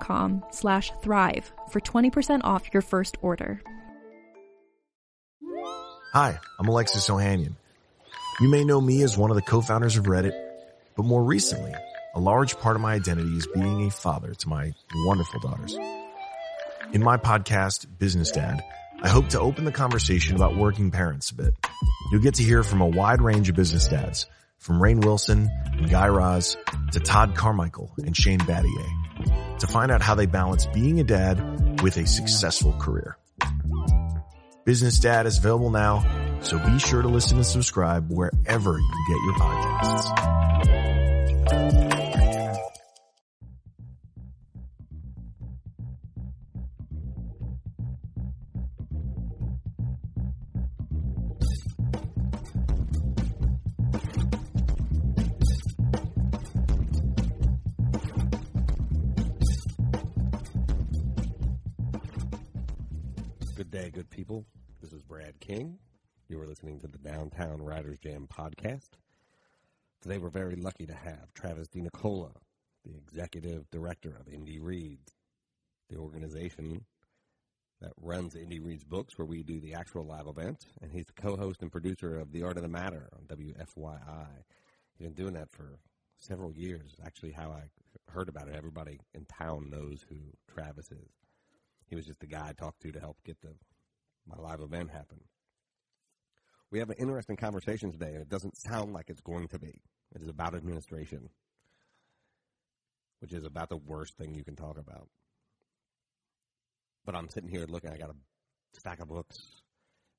com slash thrive for 20% off your first order. Hi, I'm Alexis Ohanian. You may know me as one of the co-founders of Reddit, but more recently, a large part of my identity is being a father to my wonderful daughters. In my podcast, Business Dad, I hope to open the conversation about working parents a bit. You'll get to hear from a wide range of business dads, from Rainn Wilson and Guy Raz to Todd Carmichael and Shane Battier, to find out how they balance being a dad with a successful career. Business Dad is available now, so be sure to listen and subscribe wherever you get your podcasts. Podcast. Today we're very lucky to have Travis DiNicola, the executive director of Indy Reads, the organization that runs Indy Reads Books, where we do the actual live event, and he's the co-host and producer of The Art of the Matter on WFYI. He's been doing that for several years. Actually, how I heard about it, everybody in town knows who Travis is. He was just the guy I talked to to help get the my live event happen. We have an interesting conversation today, and it doesn't sound like it's going to be. It is about administration, which is about the worst thing you can talk about. But I'm sitting here looking, I got a stack of books.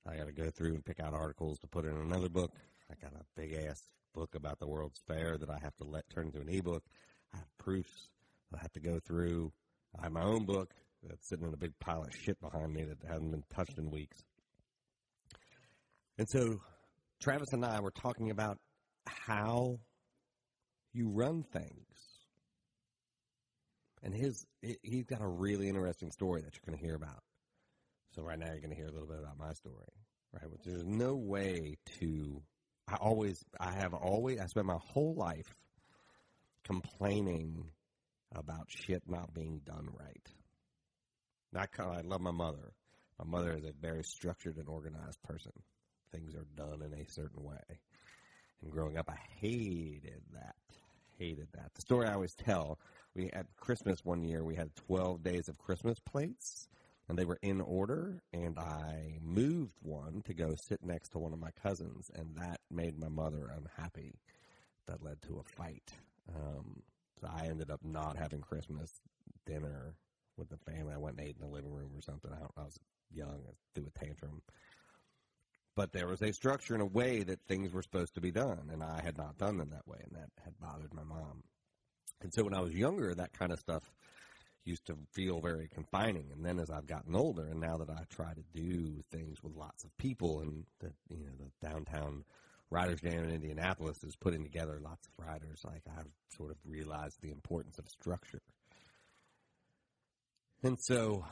I got to go through and pick out articles to put in another book. I got a big ass book about the World's Fair that I have to let turn into an ebook. I have proofs I have to go through. I have my own book that's sitting in a big pile of shit behind me that hasn't been touched in weeks. And so Travis and I were talking about how you run things. And his he's got a really interesting story that you're going to hear about. So right now you're going to hear a little bit about my story, right? Which there's no way to I always I have always I spent my whole life complaining about shit not being done right. Not kind of, I love my mother. My mother is a very structured and organized person. Things are done in a certain way. And growing up, I hated that. Hated that. The story I always tell, we at Christmas one year, we had 12 days of Christmas plates, and they were in order, and I moved one to go sit next to one of my cousins, and that made my mother unhappy. That led to a fight. Um, so I ended up not having Christmas dinner with the family. I went and ate in the living room or something. I, I was young, I threw a tantrum. But there was a structure and a way that things were supposed to be done, and I had not done them that way, and that had bothered my mom. And so when I was younger, that kind of stuff used to feel very confining. And then as I've gotten older, and now that I try to do things with lots of people, and the you know the downtown Writers Jam in Indianapolis is putting together lots of writers, like I've sort of realized the importance of structure. And so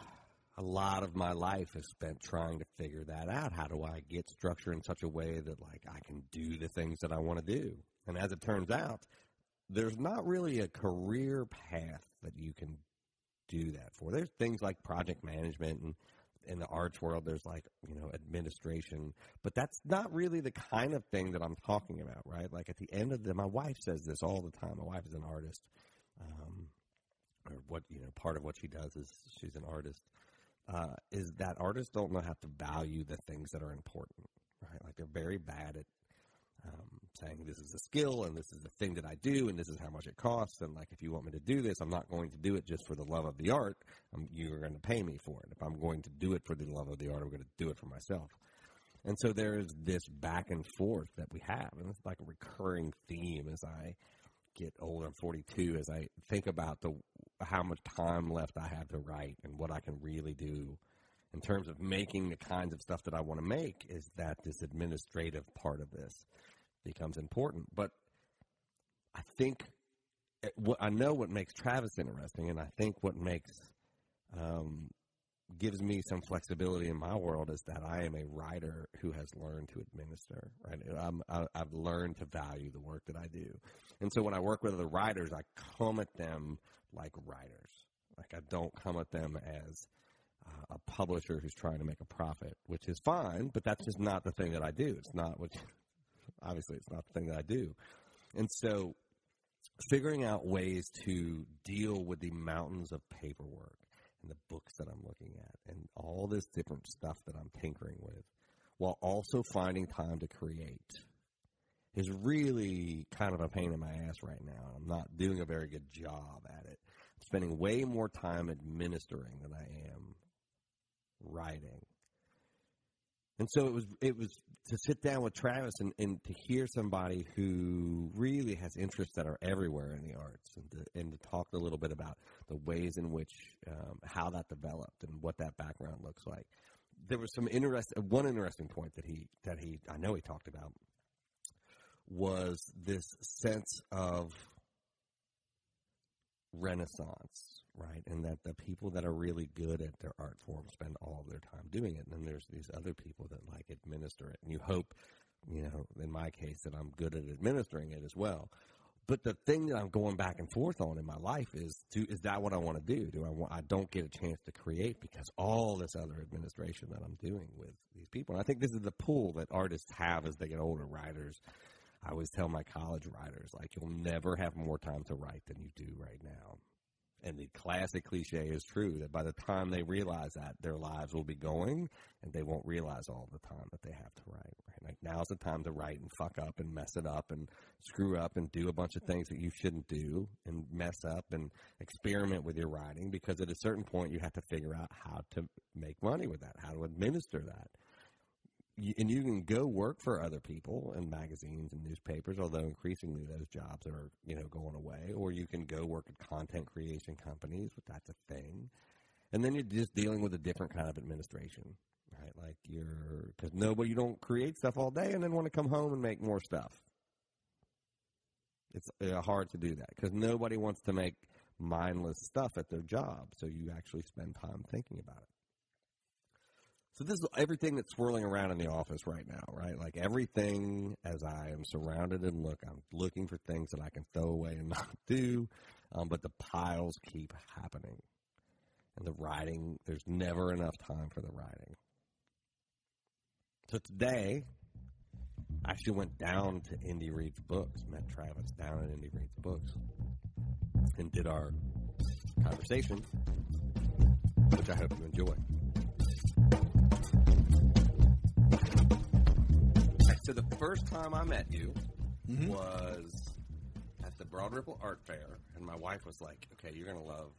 a lot of my life is spent trying to figure that out. How do I get structure in such a way that like I can do the things that I want to do? And as it turns out, there's not really a career path that you can do that for. There's things like project management and in the arts world there's like, you know, administration, but that's not really the kind of thing that I'm talking about, right? Like at the end of the my wife says this all the time. My wife is an artist. Um or what you know, part of what she does is she's an artist uh, is that artists don't know how to value the things that are important, right? Like they're very bad at um, saying this is a skill and this is the thing that I do and this is how much it costs and like if you want me to do this, I'm not going to do it just for the love of the art. I'm, you're going to pay me for it. If I'm going to do it for the love of the art, I'm going to do it for myself. And so there's this back and forth that we have, and it's like a recurring theme as I get older. I'm 42. As I think about the how much time left I have to write and what I can really do in terms of making the kinds of stuff that I want to make, is that this administrative part of this becomes important. But I think eh, what I know what makes Travis interesting, and I think what makes um, gives me some flexibility in my world is that I am a writer who has learned to administer. Right, I'm, I, I've learned to value the work that I do, and so when I work with other writers, I come at them like writers. Like I don't come at them as uh, a publisher who's trying to make a profit, which is fine, but that's just not the thing that I do. It's not what obviously it's not the thing that I do, and so figuring out ways to deal with the mountains of paperwork and the books that I'm looking at and all this different stuff that I'm tinkering with while also finding time to create is really kind of a pain in my ass right now. I'm not doing a very good job at it. I'm spending way more time administering than I am writing. And so it was it was to sit down with Travis and, and to hear somebody who really has interests that are everywhere in the arts and to, and to talk a little bit about the ways in which um, how that developed and what that background looks like. There was some interest one interesting point that he that he I know he talked about was this sense of renaissance, right? And that the people that are really good at their art form spend all of their time doing it. And then there's these other people that like administer it. And you hope, you know, in my case, that I'm good at administering it as well. But the thing that I'm going back and forth on in my life is, do, is that what I want to do? Do I want? I don't get a chance to create because all this other administration that I'm doing with these people. And I think this is the pull that artists have as they get older. Writers, I always tell my college writers, like, you'll never have more time to write than you do right now. And the classic cliche is true that by the time they realize that, their lives will be going and they won't realize all the time that they have to write. Right? Like now's the time to write and fuck up and mess it up and screw up and do a bunch of things that you shouldn't do and mess up and experiment with your writing because at a certain point you have to figure out how to make money with that, how to administer that and you can go work for other people in magazines and newspapers, although increasingly those jobs are you know going away. Or you can go work at content creation companies, but that's a thing. And then you're just dealing with a different kind of administration, right? Like you're because nobody you don't create stuff all day and then want to come home and make more stuff. It's uh, hard to do that because nobody wants to make mindless stuff at their job. So you actually spend time thinking about it. So this is everything that's swirling around in the office right now, right? Like everything as I am surrounded and look, I'm looking for things that I can throw away and not do, um, but the piles keep happening. And the writing, there's never enough time for the writing. So today, I actually went down to Indy Reads Books, met Travis down at Indy Reads Books, and did our conversation, which I hope you enjoy. So the first time I met you Mhm. was at the Broad Ripple Art Fair, and my wife was like, "Okay, you're gonna love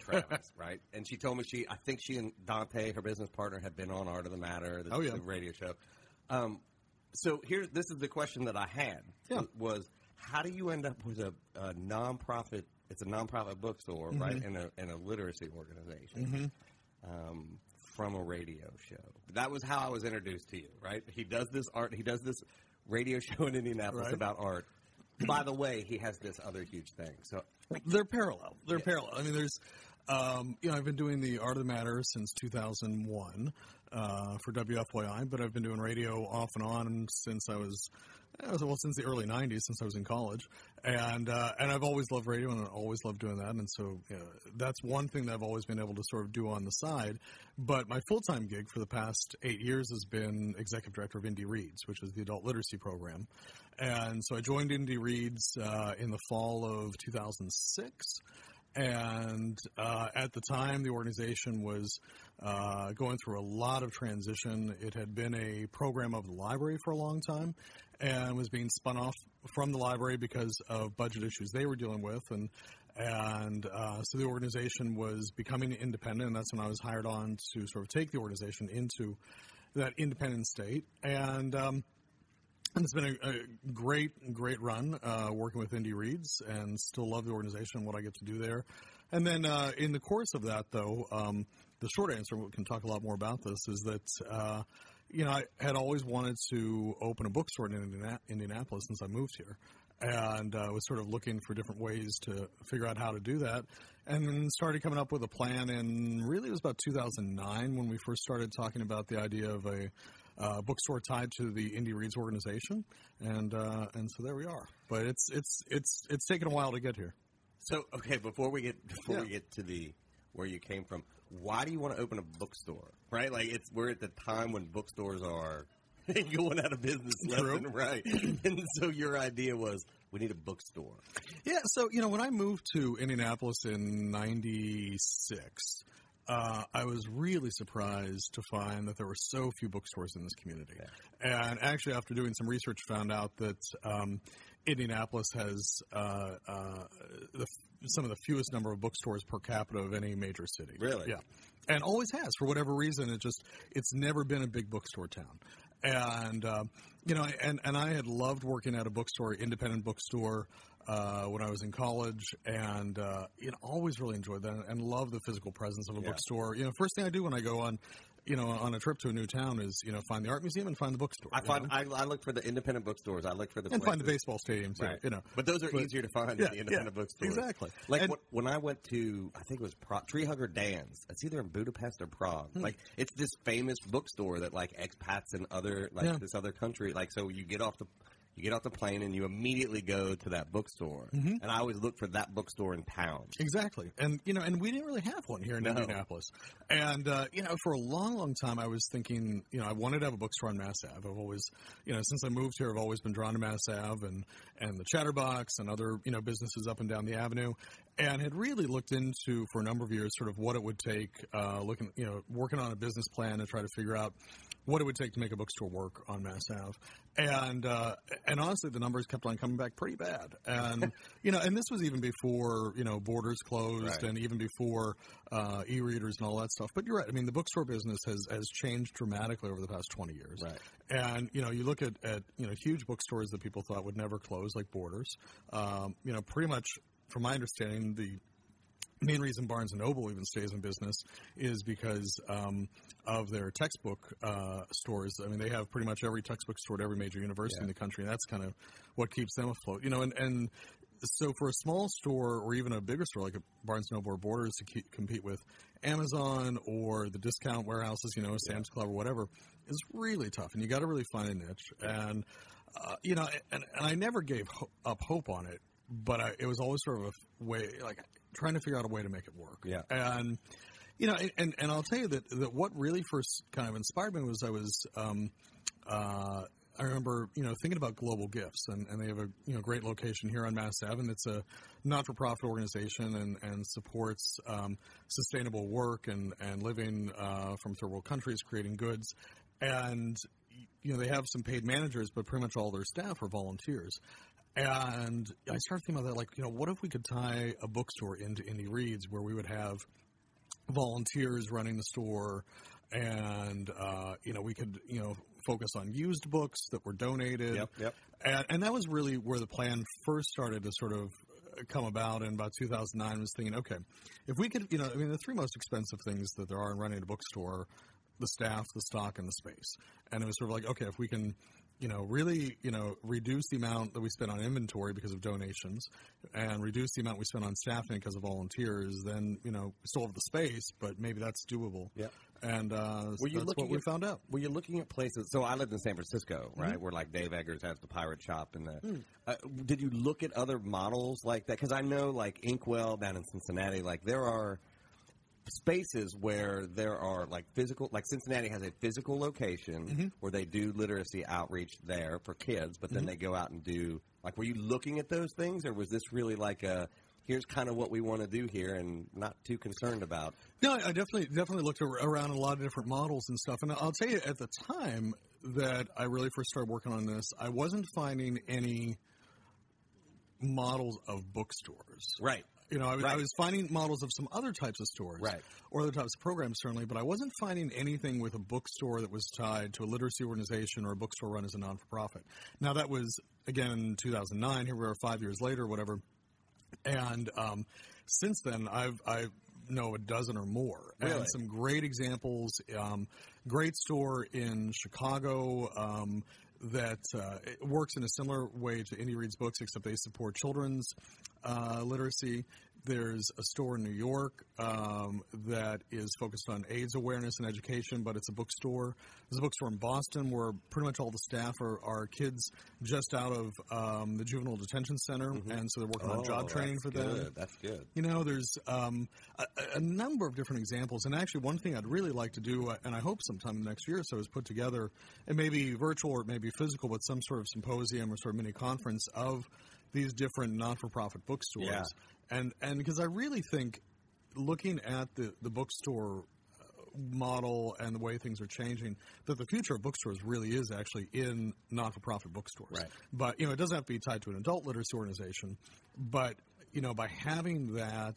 Travis, right?" And she told me she, I think she and Dante, her business partner, had been on Art of the Matter, the, Oh, yeah. the radio show. Um, so here, this is the question that I had Yeah. was how do you end up with a, a nonprofit? It's a nonprofit bookstore, Mm-hmm. right, and a, and a literacy organization um, from a radio show. That was how I was introduced to you, right? He does this art. He does this radio show in Indianapolis Right. about art. By the way, he has this other huge thing. So they're parallel. They're parallel. I mean, there's Um, you know, I've been doing the Art of the Matter since 2001 uh, for WFYI, but I've been doing radio off and on since I was well since the early '90s, since I was in college, and uh, and I've always loved radio and I always loved doing that, and so you know, that's one thing that I've always been able to sort of do on the side. But my full time gig for the past eight years has been executive director of Indy Reads, which is the adult literacy program, and so I joined Indy Reads uh, in the fall of 2006 and uh, at the time the organization was uh, going through a lot of transition. It had been a program of the library for a long time and was being spun off from the library because of budget issues they were dealing with, and and uh, so the organization was becoming independent. And that's when I was hired on to sort of take the organization into that independent state, and. Um, and it's been a, a great, great run uh, working with Indy Reads, and still love the organization and what I get to do there. And then uh, in the course of that, though, um, the short answer, we can talk a lot more about this, is that uh, you know I had always wanted to open a bookstore in Indianapolis since I moved here, and uh, was sort of looking for different ways to figure out how to do that, and started coming up with a plan. And really, it was about 2009 when we first started talking about the idea of a uh, bookstore tied to the Indy Reads organization, and uh, and so there we are. But it's it's it's it's taken a while to get here. So okay, before we get before Yeah. we get to the where you came from, why do you want to open a bookstore? Right, like it's we're at the time when bookstores are going out of business left right, and so your idea was we need a bookstore. Yeah, so you know when I moved to Indianapolis in '96. Uh, I was really surprised to find that there were so few bookstores in this community. And actually, after doing some research, found out that um, Indianapolis has uh, uh, the, some of the fewest number of bookstores per capita of any major city. Really? Yeah, and always has for whatever reason. It just it's never been a big bookstore town. And um, you know, and and I had loved working at a bookstore, independent bookstore, uh, when I was in college, and uh, you know, always really enjoyed that and love the physical presence of a Yeah. bookstore. You know, first thing I do when I go on, you know, on a trip to a new town is you know find the art museum and find the bookstore. I find? I, I look for the independent bookstores. I look for the and find the baseball stadium too. Right. You know, but those are But- easier to find Yeah, the independent yeah, bookstores. exactly. Like And- when I went to, I think it was Pro- Tree Hugger Dan's. It's either in Budapest or Prague. Hmm. Like it's this famous bookstore that like expats in other like Yeah. this other country. Like so, you get off the you get off the plane and you immediately go to that bookstore. Mm-hmm. And I always look for that bookstore in town. Exactly, and you know, and we didn't really have one here in No. Indianapolis. And uh, you know, for a long, long time, I was thinking, you know, I wanted to have a bookstore on Mass Ave. I've always, you know, since I moved here, I've always been drawn to Mass Ave and and the Chatterbox and other you know businesses up and down the avenue, and had really looked into for a number of years sort of what it would take, uh, looking, you know, working on a business plan to try to figure out what it would take to make a bookstore work on Mass Ave. And uh, and honestly, the numbers kept on coming back pretty bad. And you know, and this was even before you know borders closed, Right. and even before uh, e-readers and all that stuff. But you're right. I mean, the bookstore business has has changed dramatically over the past 20 years. Right. And you know, you look at, at you know huge bookstores that people thought would never close, like Borders. Um, you know, pretty much, from my understanding, the main reason Barnes and Noble even stays in business is because um, of their textbook uh, stores. I mean, they have pretty much every textbook store at every major university in the country, and that's kind of what keeps them afloat. You know, and, and so for a small store or even a bigger store like a Barnes and Noble or Borders to keep, compete with Amazon or the discount warehouses, you know, Sam's Club or whatever, is really tough, and you got to really find a niche. And uh, you know, and, and I never gave ho- up hope on it, but I, it was always sort of a way, like trying to figure out a way to make it work. Yeah. And you know, and and I'll tell you that that what really first kind of inspired me was I was. Um, uh, I remember, you know, thinking about Global Gifts, and, and they have a you know great location here on Mass Ave, and it's a not-for-profit organization and and supports um, sustainable work and and living uh, from third world countries, creating goods, and you know they have some paid managers, but pretty much all their staff are volunteers. And I started thinking about that, like, you know, what if we could tie a bookstore into Indy Reads, where we would have volunteers running the store, and uh, you know, we could, you know, focus on used books that were donated. Yep, yep. And, and that was really where the plan first started to sort of come about in about 2009 was thinking, okay, if we could, you know, I mean, the three most expensive things that there are in running a bookstore, the staff, the stock, and the space. And it was sort of like, okay, if we can you know, really, you know, reduce the amount that we spend on inventory because of donations, and reduce the amount we spend on staffing because of volunteers, then you know, we still have the space, but maybe that's doable. Yeah. And uh, Were you that's looking what we at- found out. Were you looking at places? So I lived in San Francisco, right, where like Dave Eggers has the pirate shop, and the. Uh, did you look at other models like that? Because I know, like Inkwell down in Cincinnati, like there are spaces where there are like physical, like Cincinnati has a physical location mm-hmm. where they do literacy outreach there for kids, but then mm-hmm. they go out and do like. Were you looking at those things, or was this really like a? Here's kind of what we want to do here, and not too concerned about. No, I I definitely definitely looked around a lot of different models and stuff. And I'll tell you, at the time that I really first started working on this, I wasn't finding any models of bookstores. Right. You know, I was, I was finding models of some other types of stores, Right. or other types of programs, certainly, but I wasn't finding anything with a bookstore that was tied to a literacy organization or a bookstore run as a non for profit. Now, that was, again, in 2009. Here we are five years later, whatever. And um, since then, I've I know a dozen or more, Really? and some great examples. Um, great store in Chicago um, that uh, works in a similar way to Indy Reads Books, except they support children's uh, literacy. There's a store in New York um, that is focused on AIDS awareness and education, but it's a bookstore. There's a bookstore in Boston where pretty much all the staff are, are kids just out of um, the juvenile detention center, and so they're working on job training for Mm-hmm. Oh, that's them. That's good. You know, there's um, a, a number of different examples, and actually, one thing I'd really like to do, uh, and I hope sometime next year or so, is put together, it may be virtual or it may be physical, but some sort of symposium or sort of mini conference of these different non-for-profit bookstores, Yeah. And and because I really think looking at the the bookstore uh, model and the way things are changing that the future of bookstores really is actually in non-for-profit bookstores Right. but you know it doesn't have to be tied to an adult literacy organization but you know by having that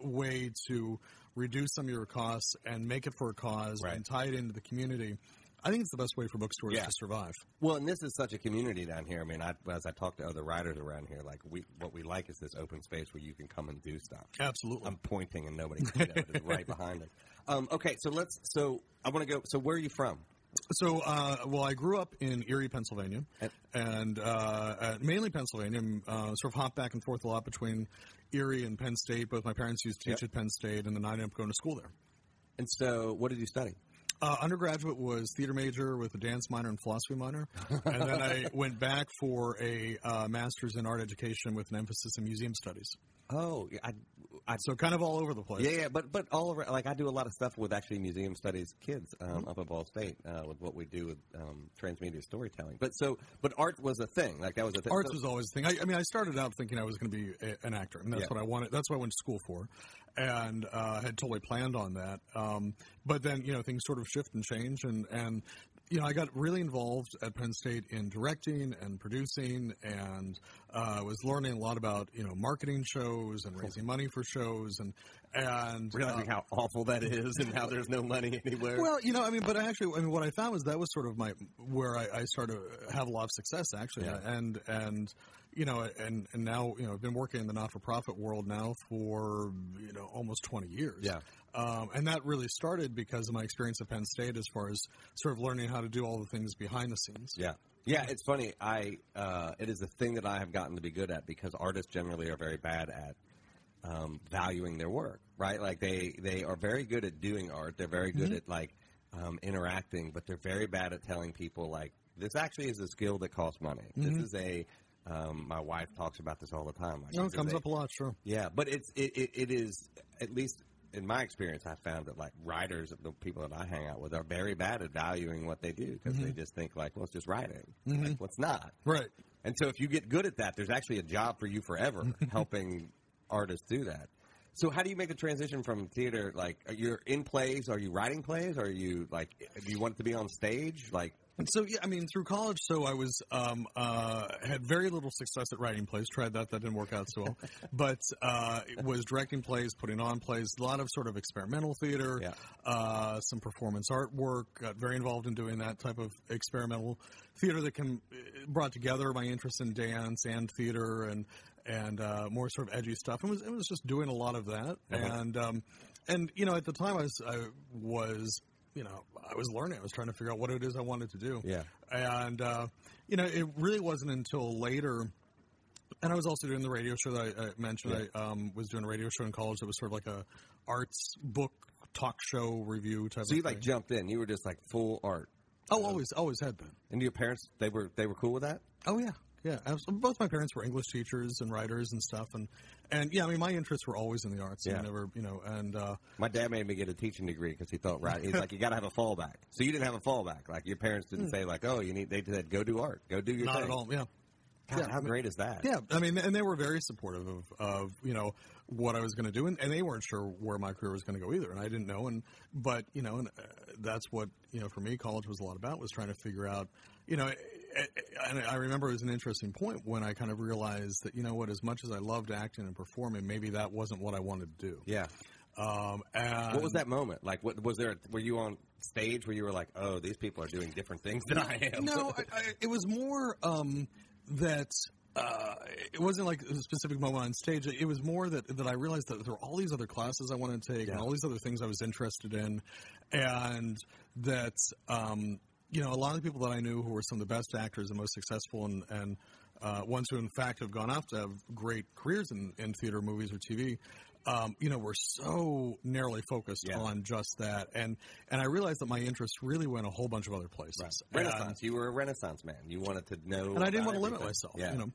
way to reduce some of your costs and make it for a cause Right. and tie it into the community i think it's the best way for bookstores Yeah. to survive Well, and this is such a community down here. I mean, I, as I talk to other writers around here, like we, what we like is this open space where you can come and do stuff. absolutely I'm pointing and nobody can see that. It's right behind us. Um, okay, so let's. So I want to go. So where are you from? So, uh, well, I grew up in Erie, Pennsylvania, And- and uh, uh, mainly Pennsylvania. and, Uh, sort of hopped back and forth a lot between Erie and Penn State. Both my parents used to teach Yep. at Penn State, and then I ended up going to school there. And so, what did you study? Uh, undergraduate was theater major with a dance minor and philosophy minor, and then I went back for a uh, master's in art education with an emphasis in museum studies. Oh, I, I So, kind of all over the place. Yeah, yeah, but but all over. Like I do a lot of stuff with actually museum studies kids um, up at Ball State uh, with what we do with um, transmedia storytelling. But so, but art was a thing. Like that was a thing. Arts So- was always a thing. I, I mean, I started out thinking I was going to be a, an actor, and that's Yeah. what I wanted. That's what I went to school for, and uh, had totally planned on that. Um, but then, you know, things sort of shift and change, and and you know, I got really involved at Penn State in directing and producing, and uh, was learning a lot about you know marketing shows and raising money for shows, and and realizing uh, how awful that is and how there's no money anywhere. well, you know, I mean, but I actually, I mean, what I found was that was sort of my where I, I started to have a lot of success actually, Yeah. and and you know, and and now you know, I've been working in the not for profit world now for you know almost twenty years. Yeah. Um, and that really started because of my experience at Penn State, as far as sort of learning how to do all the things behind the scenes. Yeah. Yeah, it's funny. I uh, it is a thing that I have gotten to be good at because artists generally are very bad at um, valuing their work, right? Like they they are very good at doing art. They're very good at like um, interacting, but they're very bad at telling people like this actually is a skill that costs money. This is a um, my wife talks about this all the time. Like, this it comes a- up a lot, sure. yeah, but it's it, it, it is at least in my experience, I found that like writers, the people that I hang out with, are very bad at valuing what they do because they just think like, well, it's just writing. Like, well, not. Right. And so if you get good at that, there's actually a job for you forever helping artists do that. So how do you make the transition from theater? Like, you're in plays? Are you writing plays? Are you like, do you want it to be on stage? Like, And so, yeah, I mean, through college, so I was um, uh, had very little success at writing plays. Tried that, that didn't work out so well. but uh, it was directing plays, putting on plays, a lot of sort of experimental theater, Yeah. uh, some performance artwork. Got very involved in doing that type of experimental theater that can brought together my interest in dance and theater and and uh, more sort of edgy stuff. It was it was just doing a lot of that, and um, and you know, at the time I was I was you know, I was learning. I was trying to figure out what it is I wanted to do. Yeah. And, uh, you know, it really wasn't until later. And I was also doing the radio show that I, I mentioned. I um, was doing a radio show in college that was sort of like a arts book talk show review type of thing. So you of like jumped in. You were just like full art. oh, always, always had been. And your parents, they were they were cool with that. Oh yeah, yeah. absolutely. Both my parents were English teachers and writers and stuff, and and yeah, I mean, my interests were always in the arts. Yeah. I never, you know, and uh, My dad made me get a teaching degree because he thought right. He's like, you got to have a fallback. So you didn't have a fallback. Like your parents didn't say like, oh, you need. They said, go do art. Go do your Hmm. not thing. at all. Yeah. God, Yeah, how great is that? Yeah, I mean, and they were very supportive of, of you know what I was going to do, and, and they weren't sure where my career was going to go either, and I didn't know, and but you know, and uh, that's what you know for me, college was a lot about was trying to figure out, you know, and I remember it was an interesting point when I kind of realized that you know what, as much as I loved acting and performing, maybe that wasn't what I wanted to do. Yeah. Um, and What was that moment? Like, what was there? Were you on stage where you were like, oh, these people are doing different things than I am? No, I, I, it was more um, that uh, it wasn't like a specific moment on stage. It was more that that I realized that there were all these other classes I wanted to take and all these other things I was interested in, and that um, you know a lot of the people that I knew who were some of the best actors and most successful and and uh, ones who in fact have gone off to have great careers in, in theater, movies, or TV. Um, you know, were so narrowly focused Yeah. on just that, and and I realized that my interest really went a whole bunch of other places. And- Renaissance. You were a Renaissance man. You wanted to know, and I didn't want to limit myself. Yeah. You know.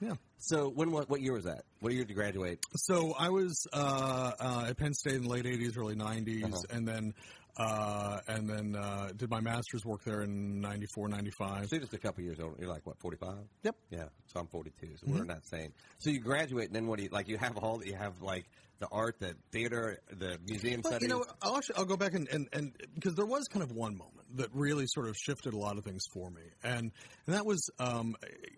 Yeah. So when what, what year was that? What year did you graduate? So I was uh, uh, at Penn State in the late '80s, early '90s, Uh-huh. and then uh, and then uh, did my master's work there in '94, '95. So you're just a couple years older. You're like what, 45? Yep. Yeah. So I'm 42. So Mm-hmm. we're not same. So you graduate, and then what do you like? You have all. You have like the art, the theater, the museum But studies. you know, I'll, actually, I'll go back and, and, and because there was kind of one moment that really sort of shifted a lot of things for me, and and that was, um,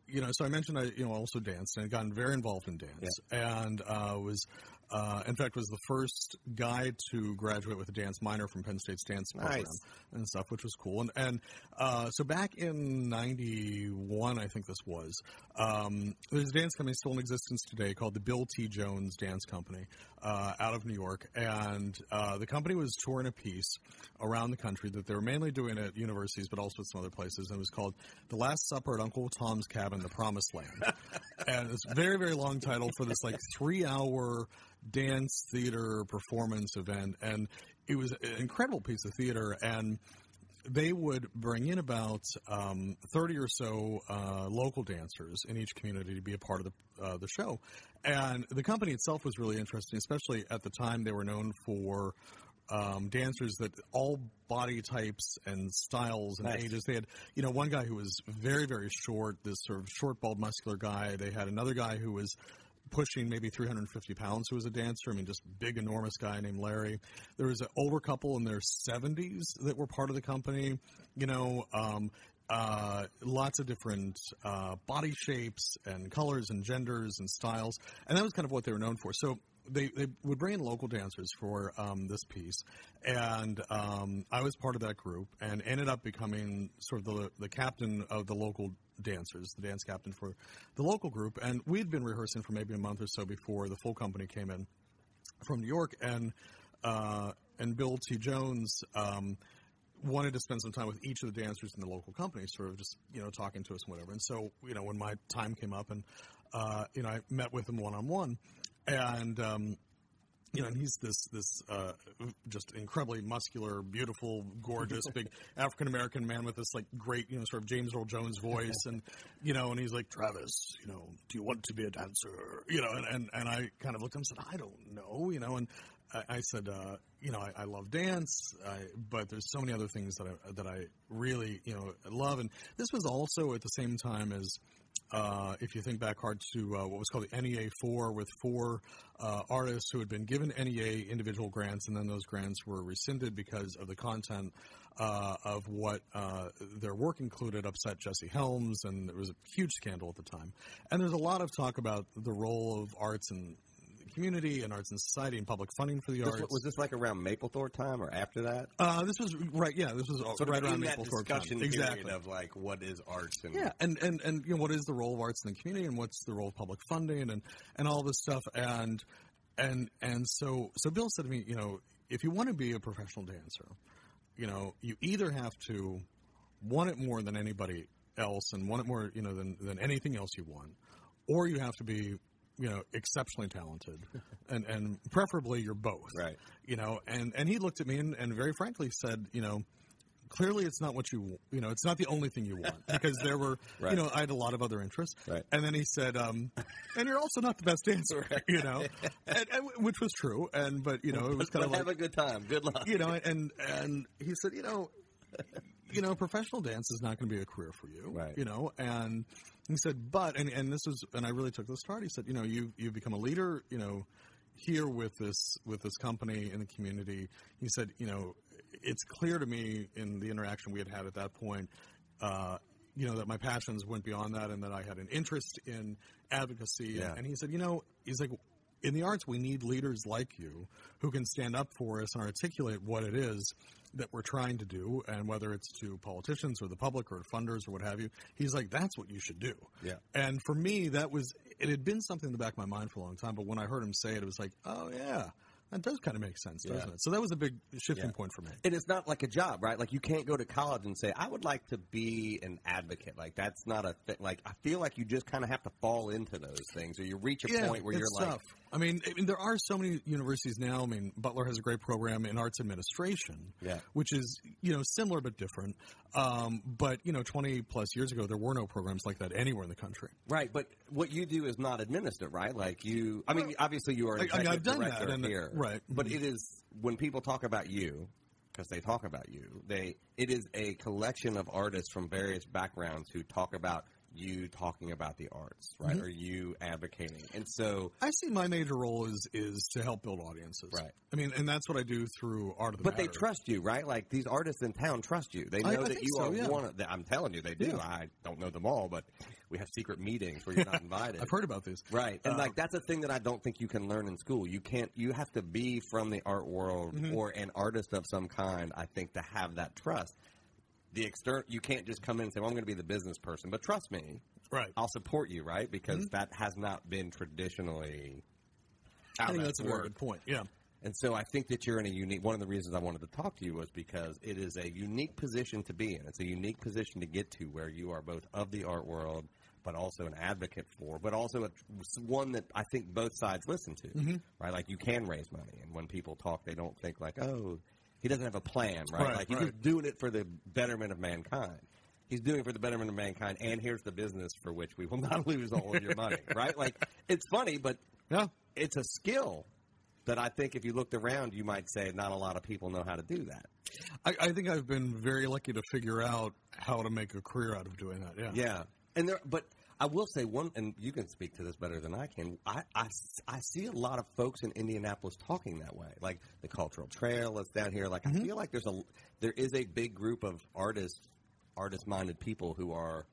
you know, so I mentioned I you know also danced and gotten very involved in dance, and uh, was. Uh, in fact, was the first guy to graduate with a dance minor from Penn State's dance program Nice. and stuff, which was cool. And and uh, so back in '91, I think this was, um, there's a dance company still in existence today called the Bill T. Jones Dance Company uh, out of New York, and uh, the company was touring a piece around the country that they were mainly doing at universities, but also at some other places. And it was called "The Last Supper at Uncle Tom's Cabin, the Promised Land," and it's a very very long title for this like three hour dance theater performance event, and it was an incredible piece of theater and they would bring in about um, 30 or so uh, local dancers in each community to be a part of the, uh, the show. And the company itself was really interesting, especially at the time they were known for um, dancers that all body types and styles and Nice. ages. They had, you know, one guy who was very, very short, this sort of short, bald, muscular guy. They had another guy who was pushing maybe 350 pounds who was a dancer. I mean, just big, enormous guy named Larry. There was an older couple in their 70s that were part of the company. You know, um, uh, lots of different uh, body shapes and colors and genders and styles, and that was kind of what they were known for. So they, they would bring in local dancers for um, this piece, and um, I was part of that group and ended up becoming sort of the the captain of the local dancers, the dance captain for the local group. And we'd been rehearsing for maybe a month or so before the full company came in from New York, and uh, and Bill T. Jones. Um, wanted to spend some time with each of the dancers in the local company, sort of just you know talking to us and whatever. And so you know when my time came up, and uh, you know I met with him one on one, and um, you know, and he's this this uh, just incredibly muscular, beautiful, gorgeous, big African American man with this like great, you know, sort of James Earl Jones voice, and you know, and he's like, Travis, you know, do you want to be a dancer? You know, and and, and I kind of looked at him and said, I don't know, you know, and I, I said, uh, you know, I, I love dance, I, but there's so many other things that I that I really, you know, love, and this was also at the same time as uh, if you think back hard to uh, what was called the NEA 4, with four uh, artists who had been given NEA individual grants, and then those grants were rescinded because of the content uh, of what uh, their work included, upset Jesse Helms, and there was a huge scandal at the time. And there's a lot of talk about the role of arts the community and arts and society and public funding for the This- arts. was this like around Mapplethorpe time or after that? uh, this was right, yeah. This was Sort right around Mapplethorpe time. Exactly. of like what is arts and Yeah, and, and, and you know what is the role of arts in the community, and what's the role of public funding, and, and all this stuff, and and and so so Bill said to me, you know, if you want to be a professional dancer, you know, you either have to want it more than anybody else and want it more, you know, than, than anything else you want, or you have to be, you know, exceptionally talented, and and preferably you're both, Right. You know, and and he looked at me and, and very frankly said, you know. Clearly, it's not what you you know. It's not the only thing you want because there were Right. you know I had a lot of other interests. Right. And then he said, um, "And you're also not the best dancer," you know, and, and, which was true. And but you know it was kind of like have a good time. Good luck. you know, and and he said, you know, you know, professional dance is not going to be a career for you, Right. You know, and he said, but and and this was, and I really took this to heart. He said, you know, you you've become a leader, you know, here with this with this company in the community. He said, you know, it's clear to me in the interaction we had had at that point. Uh, you know that my passions went beyond that, and that I had an interest in advocacy. Yeah. And he said, you know, he's like, in the arts, we need leaders like you who can stand up for us and articulate what it is that we're trying to do, and whether it's to politicians or the public or funders or what have you. He's like, that's what you should do. Yeah. And for me, that was it had been something in the back of my mind for a long time, but when I heard him say it, it was like, oh yeah, that does kind of make sense, doesn't Yeah. it? So that was a big shifting Yeah. point for me. And it's not like a job, right? Like you can't go to college and say, "I would like to be an advocate." Like that's not a thing. Like I feel like you just kind of have to fall into those things, or you reach a point where you're it's like. I mean, I mean, there are so many universities now. I mean, Butler has a great program in arts administration, Yeah. which is you know similar but different. Um, but you know, twenty plus years ago, there were no programs like that anywhere in the country. right. But what you do is not administered, right? Like you. I mean, obviously you are. I, I mean, I've done that, here, right. But it is when people talk about you. Because they talk about you, they it is a collection of artists from various backgrounds who talk about you talking about the arts, right? Mm-hmm. Or you advocating, and so I see my major role is is to help build audiences. Right. I mean, and that's what I do through art of the But they trust you, right? Like these artists in town trust you. They know I- I that you so, are yeah. one of. The, I'm telling you, they do. Yeah. I don't know them all, but we have secret meetings where you're not invited. I've heard about this, Right, and Uh, like that's a thing that I don't think you can learn in school. You can't. You have to be from the art world Mm-hmm. or an artist of some kind. I think to have that trust. The external, you can't just come in and say, "Well, I'm going to be the business person," but trust me, Right. I'll support you, right? Because Mm-hmm. that has not been traditionally. I think that's a very good point. Yeah. And so I think that you're in a unique. One of the reasons I wanted to talk to you was because it is a unique position to be in. It's a unique position to get to where you are both of the art world, but also an advocate for, but also a, one that I think both sides listen to. Mm-hmm. Right, like you can raise money, and when people talk, they don't think like, oh, he doesn't have a plan, right? Right, like he's right. just doing it for the betterment of mankind. He's doing it for the betterment of mankind, and here's the business for which we will not lose all of your money, right? Like it's funny, but Yeah. it's a skill that I think if you looked around, you might say not a lot of people know how to do that. I, I think I've been very lucky to figure out how to make a career out of doing that. Yeah. Yeah, and there, but I will say one, and you can speak to this better than I can. I, I, I see a lot of folks in Indianapolis talking that way, like the Cultural Trail that's down here. Like I mm-hmm. feel like there's a there is a big group of artists, artist minded people who are.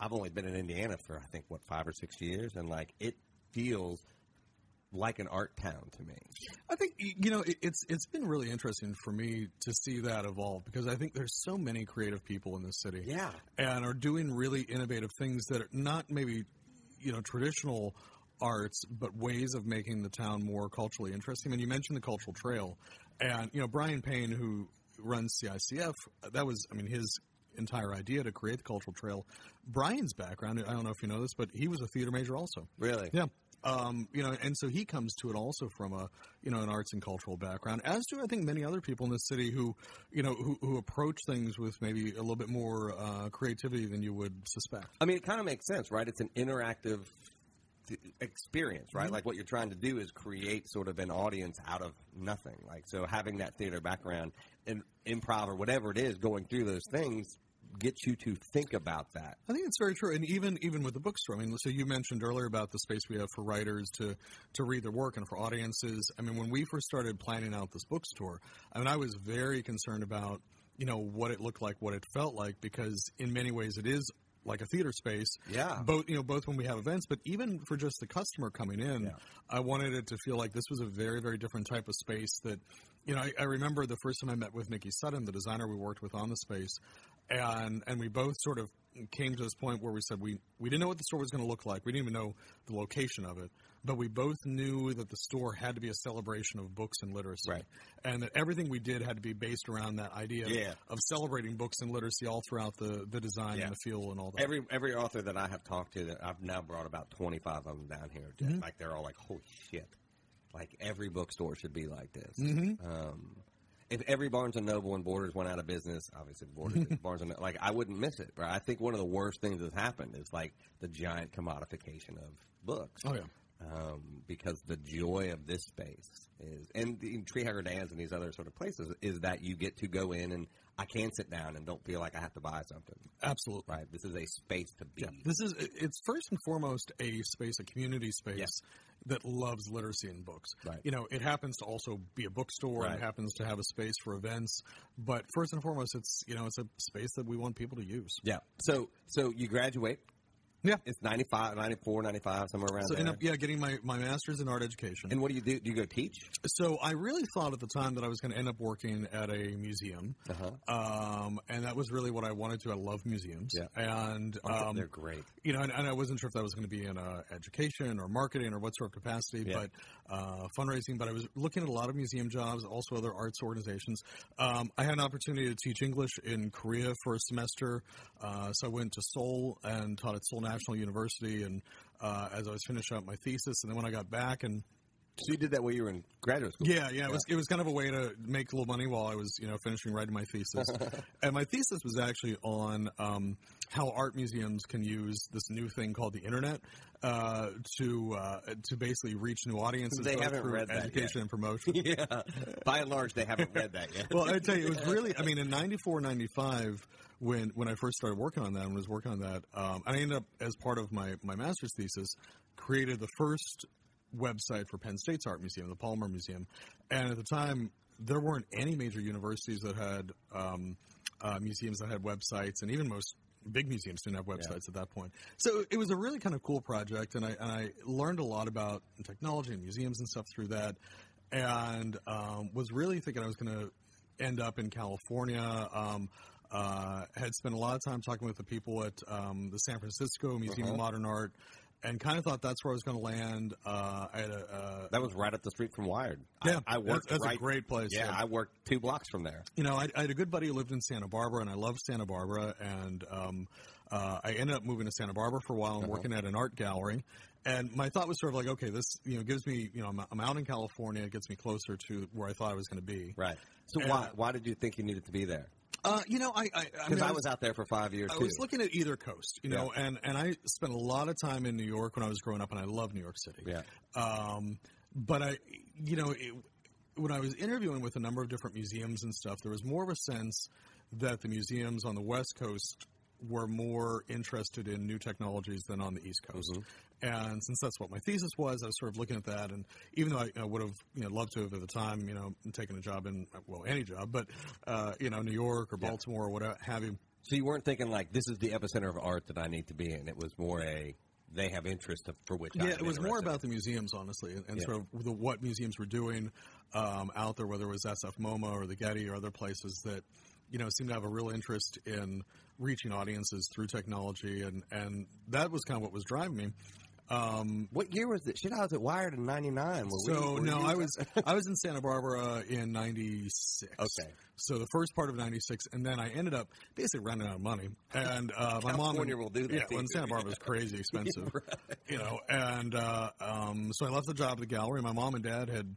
I've only been in Indiana for I think what five or six years, and like it feels like an art town to me. I think you know it, it's it's been really interesting for me to see that evolve because I think there's so many creative people in this city. Yeah. and are doing really innovative things that are not maybe you know traditional arts, but ways of making the town more culturally interesting. I mean, you mentioned the cultural trail, and you know Brian Payne, who runs CICF, that was I mean his entire idea to create the cultural trail. Brian's background, I don't know if you know this, but he was a theater major also. Really? Yeah. Um, you know, and so he comes to it also from a you know an arts and cultural background, as do I think many other people in the city who you know who, who approach things with maybe a little bit more uh, creativity than you would suspect. I mean, it kind of makes sense, right? It's an interactive th- experience, right? Like what you're trying to do is create sort of an audience out of nothing. Like so, having that theater background and improv or whatever it is, going through those things gets you to think about that. I think it's very true, and even even with the bookstore. I mean, so you mentioned earlier about the space we have for writers to to read their work and for audiences. I mean, when we first started planning out this bookstore, I mean, I was very concerned about you know what it looked like, what it felt like, because in many ways it is like a theater space. Yeah. Both you know both when we have events, but even for just the customer coming in, Yeah. I wanted it to feel like this was a very very different type of space that. You know, I, I remember the first time I met with Nikki Sutton, the designer we worked with on the space, and and we both sort of came to this point where we said we we didn't know what the store was going to look like. We didn't even know the location of it, but we both knew that the store had to be a celebration of books and literacy, Right. and that everything we did had to be based around that idea Yeah. of celebrating books and literacy all throughout the, the design Yeah. and the feel and all that. Every every author that I have talked to, that I've now brought about twenty five of them down here. Mm-hmm. Like they're all like, "Holy shit!" Like every bookstore should be like this. Mm-hmm. Um, if every Barnes and Noble and Borders went out of business, obviously Borders, Barnes and like I wouldn't miss it. Right? I think one of the worst things that's happened is like the giant commodification of books. oh yeah. um, because the joy of this space is, and the Tree Hugger Dan's and these other sort of places, is that you get to go in and I can sit down and don't feel like I have to buy something. Absolutely. Right? This is a space to be. Yeah, this is it's first and foremost a space, a community space that loves literacy and books. Right. You know, it happens to also be a bookstore Right. it happens to have a space for events, but first and foremost, it's you know it's a space that we want people to use. Yeah. So, so you graduate. Yeah. It's 95, 94, 95, somewhere around So there. end up yeah getting my, my master's in art education. and what do you do? Do you go teach? so I really thought at the time that I was going to end up working at a museum, Uh-huh. um, and that was really what I wanted to. I love museums, Yeah. and Um, um, They're great. you know, and, and I wasn't sure if that was going to be in uh, education or marketing or what sort of capacity, Yeah. but uh, fundraising. But I was looking at a lot of museum jobs, also other arts organizations. Um, I had an opportunity to teach English in Korea for a semester, uh, so I went to Seoul and taught at Seoul National University. And uh, as I was finishing up my thesis, and then when I got back and So you did that while you were in graduate school? yeah, yeah, it was it was kind of a way to make a little money while I was you know finishing writing my thesis, and my thesis was actually on um, how art museums can use this new thing called the internet uh, to uh, to basically reach new audiences. They haven't read that education yet. and promotion. yeah. By and large, they haven't read that yet. well, I tell you, it was really. I mean, in '94, '95, when when I first started working on that and was working on that, um, I ended up as part of my my master's thesis, created the first website for Penn State's art museum, the Palmer Museum, and at the time there weren't any major universities that had um, uh, museums that had websites, and even most big museums didn't have websites at that point. So it was a really kind of cool project, and I and I learned a lot about technology and museums and stuff through that, and um, was really thinking I was going to end up in California. Um, had spent a lot of time talking with the people at um, the San Francisco Museum of Modern Art, and kind of thought that's where I was going to land. Uh, I had a, uh, That was right up the street from Wired. yeah, I, I worked That's, that's right. a great place. Yeah, I worked two blocks from there. you know, I, I had a good buddy who lived in Santa Barbara, and I loved Santa Barbara. And um, uh, I ended up moving to Santa Barbara for a while and Uh-huh. working at an art gallery. And my thought was sort of like, okay, this you know gives me, you know, I'm, I'm out in California, it gets me closer to where I thought I was going to be. Right. So And- why why did you think you needed to be there? Uh, you know, I I, I, Because mean, I, was out there for five years I too. was looking at either coast, you know, and and I spent a lot of time in New York when I was growing up, and I love New York City. Yeah. Um, but I, you know, it, when I was interviewing with a number of different museums and stuff, there was more of a sense that the museums on the West Coast were more interested in new technologies than on the East Coast. And since that's what my thesis was, I was sort of looking at that. And even though I, I would have you know, loved to have at the time, you know, taken a job in, well, any job, but, uh, you know, New York or Baltimore or whatever have you, So you weren't thinking like this is the epicenter of art that I need to be in. It was more a they have interest for which Yeah, it was more about the museums, honestly, and, and Yeah. sort of the, what museums were doing um, out there, whether it was SF MoMA or the Getty or other places that you know seemed to have a real interest in reaching audiences through technology, and and that was kind of what was driving me. Um, What year was it? Shit, I was at Wired in '99. so no, I was I was in Santa Barbara in '96. Okay. So the first part of '96, and then I ended up basically running out of money, and uh, my mom California will do that Yeah, well, in. Santa Barbara is crazy expensive, you know, and uh, um, so I left the job at the gallery. My mom and dad had.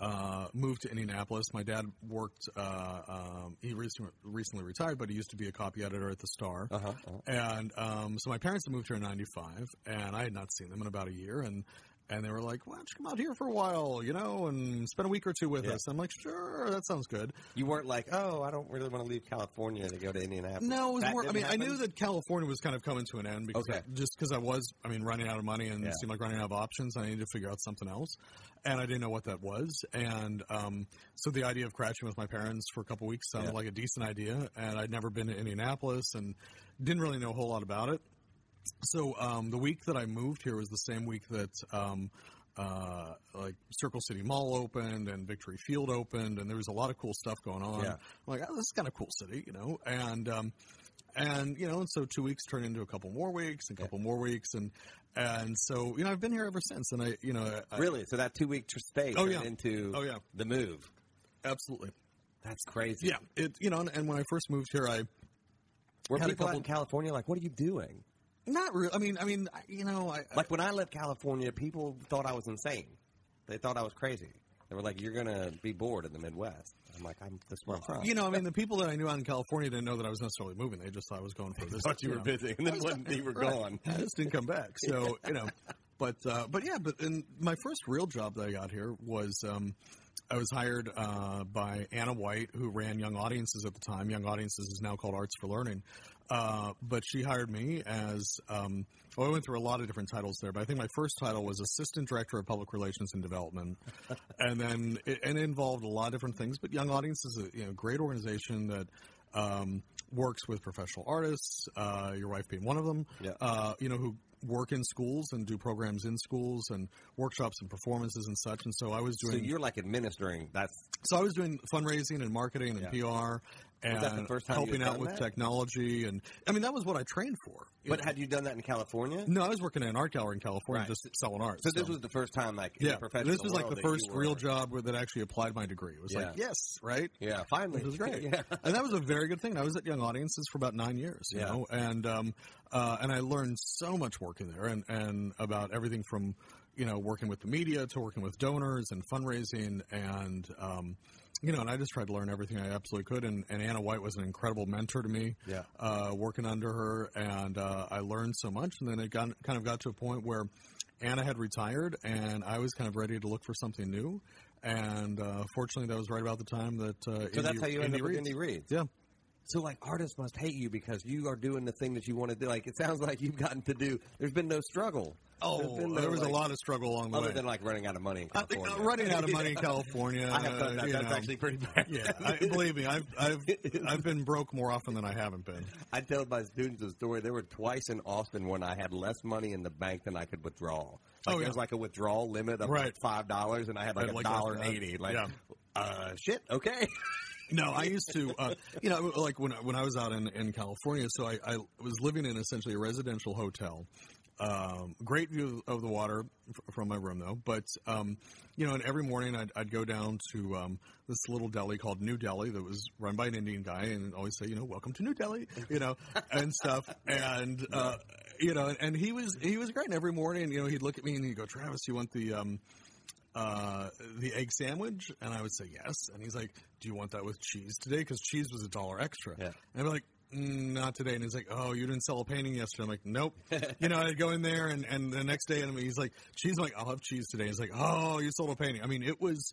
Uh, moved to Indianapolis. My dad worked. Uh, um, he recently, recently retired, but he used to be a copy editor at the Star. Uh-huh, uh-huh. And um, so my parents had moved here in '95, and I had not seen them in about a year. And and they were like, "Why don't you come out here for a while, you know, and spend a week or two with Yeah. us?" I'm like, "Sure, that sounds good." You weren't like, oh, I don't really want to leave California to go to Indianapolis. No, it was That more. I mean, I knew that California was kind of coming to an end because Okay. just because I was, I mean, running out of money and Yeah. seemed like running out of options. I needed to figure out something else, and I didn't know what that was. And um, so the idea of crashing with my parents for a couple weeks sounded Yeah. like a decent idea. And I'd never been to Indianapolis and didn't really know a whole lot about it. So um, the week that I moved here was the same week that um, uh, like Circle City Mall opened and Victory Field opened, and there was a lot of cool stuff going on. Yeah. I'm like, oh, this is kind of cool city, you know. And um, and you know, and so two weeks turned into a couple more weeks, and a couple more weeks, and and so you know, I've been here ever since, and I, you know, I, Really? So that two week stay Oh, turned yeah. into Oh, yeah. the move. absolutely, That's crazy. yeah, it, you know, and, and when I first moved here, I Were people out couple- in California like, what are you doing? Not really. I mean, I mean, you know, I, Like when I left California, people thought I was insane. They thought I was crazy. They were like, "You're gonna be bored in the Midwest." I'm like, "I'm that's where I'm from." you know, I mean, the people that I knew out in California didn't know that I was necessarily moving. They just thought I was going for this. thought you were know. busy, and then when you were Right. gone. I just didn't come back. So you know, but uh, but yeah, but in my first real job that I got here was um, I was hired uh, by Anna White, who ran Young Audiences at the time. Young Audiences is now called Arts for Learning, uh, but she hired me as um, well. I went through a lot of different titles there, but I think my first title was Assistant Director of Public Relations and Development, and then it, and it involved a lot of different things. But Young Audiences is a you know great organization that. Um, works with professional artists, uh, your wife being one of them, Yeah. uh, you know, who work in schools and do programs in schools and workshops and performances and such. And so I was doing. So you're like administering. That's so I was doing fundraising and marketing and PR and that the first helping out with that? technology. And I mean, that was what I trained for. but know. had you done that in California? no, I was working in an art gallery in California Right. just selling art. So this was the first time, like, yeah, this was like the first real job where that actually applied my degree. It was like, yes, right? Yeah, finally, it was great. yeah. and that was a very good thing. I was at Young Audiences for about nine years, you Yeah. know, and um, uh, and I learned so much working there, and and about everything from you know working with the media to working with donors and fundraising, and um, you know, and I just tried to learn everything I absolutely could. And, and Anna White was an incredible mentor to me, Yeah. uh, working under her, and uh, I learned so much. And then it got kind of got to a point where Anna had retired, and I was kind of ready to look for something new. And uh, fortunately, that was right about the time that uh, So that's how you ended up with. Indy Reads. Yeah. So like artists must hate you because you are doing the thing that you want to do. Like it sounds like you've gotten to do. There's been no struggle. Oh, no, there was like- a lot of struggle along the other way. Other than like running out of money in I think, California. uh, running out of money in California. I have done that. you That's know. actually pretty bad. Yeah, I, believe me, I've I've I've been broke more often than I haven't been. I tell my students a story. There were twice in Austin when I had less money in the bank than I could withdraw. Like Oh, yeah. There was like a withdrawal limit of Right. like five dollars, and I had like a like dollar and eighty. Like, Yeah. uh, shit. Okay. No, I used to, uh, you know, like when I- when I was out in, in California. So I, I was living in essentially a residential hotel. Um, great view of the water f- from my room, though. But um, you know, and every morning I'd, I'd go down to um, this little deli called New Delhi that was run by an Indian guy, and always say, you know, "Welcome to New Delhi," you know, and stuff. And uh, you know, and, and he was he was great. And every morning, you know, he'd look at me and he'd go, "Travis, you want the?" Uh, the egg sandwich? And I would say yes. And he's like, do you want that with cheese today? Because cheese was a dollar extra. Yeah. And I'm like, mm, not today. And he's like, oh, you didn't sell a painting yesterday. I'm like, nope. you know, I'd go in there and, and the next day, and he's like, cheese. I'm like, I'll have cheese today. He's like, oh, you sold a painting. I mean, it was,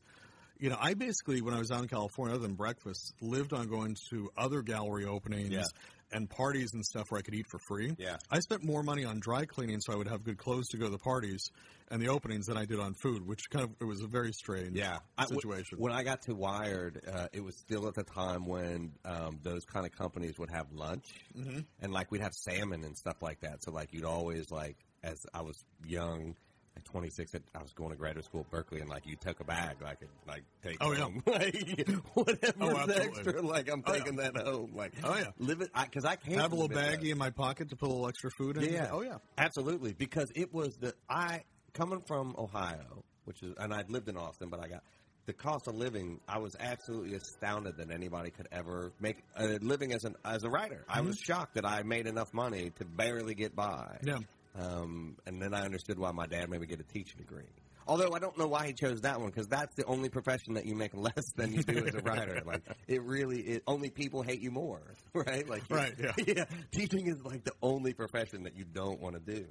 you know, I basically, when I was out in California, other than breakfast, lived on going to other gallery openings Yeah. And parties and stuff where I could eat for free. Yeah. I spent more money on dry cleaning so I would have good clothes to go to the parties and the openings than I did on food, which kind of it was a very strange Yeah, I- situation. when I got to Wired, uh, it was still at the time when um, those kind of companies would have lunch, Mm-hmm. and like we'd have salmon and stuff like that. So like you'd always like, as I was young. At 26, I was going to graduate school at Berkeley, and like you took a bag, like like take Oh, yeah. home, like whatever's Oh, extra, like I'm Oh, yeah. taking that home, like Oh, yeah. live it because I, can't have a little baggie in my pocket to put a little extra food in. yeah. Oh yeah. Absolutely. Because it was the I coming from Ohio, which is and I'd lived in Austin, but I got the cost of living. I was absolutely astounded that anybody could ever make a living as an as a writer. I was mm-hmm. shocked that I made enough money to barely get by. Yeah. Um, and then I understood why my dad made me get a teaching degree. Although I don't know why he chose that one because that's the only profession that you make less than you do as a writer. Like it really, it, only people hate you more, right? Like Right, yeah. yeah. Teaching is like the only profession that you don't want to do.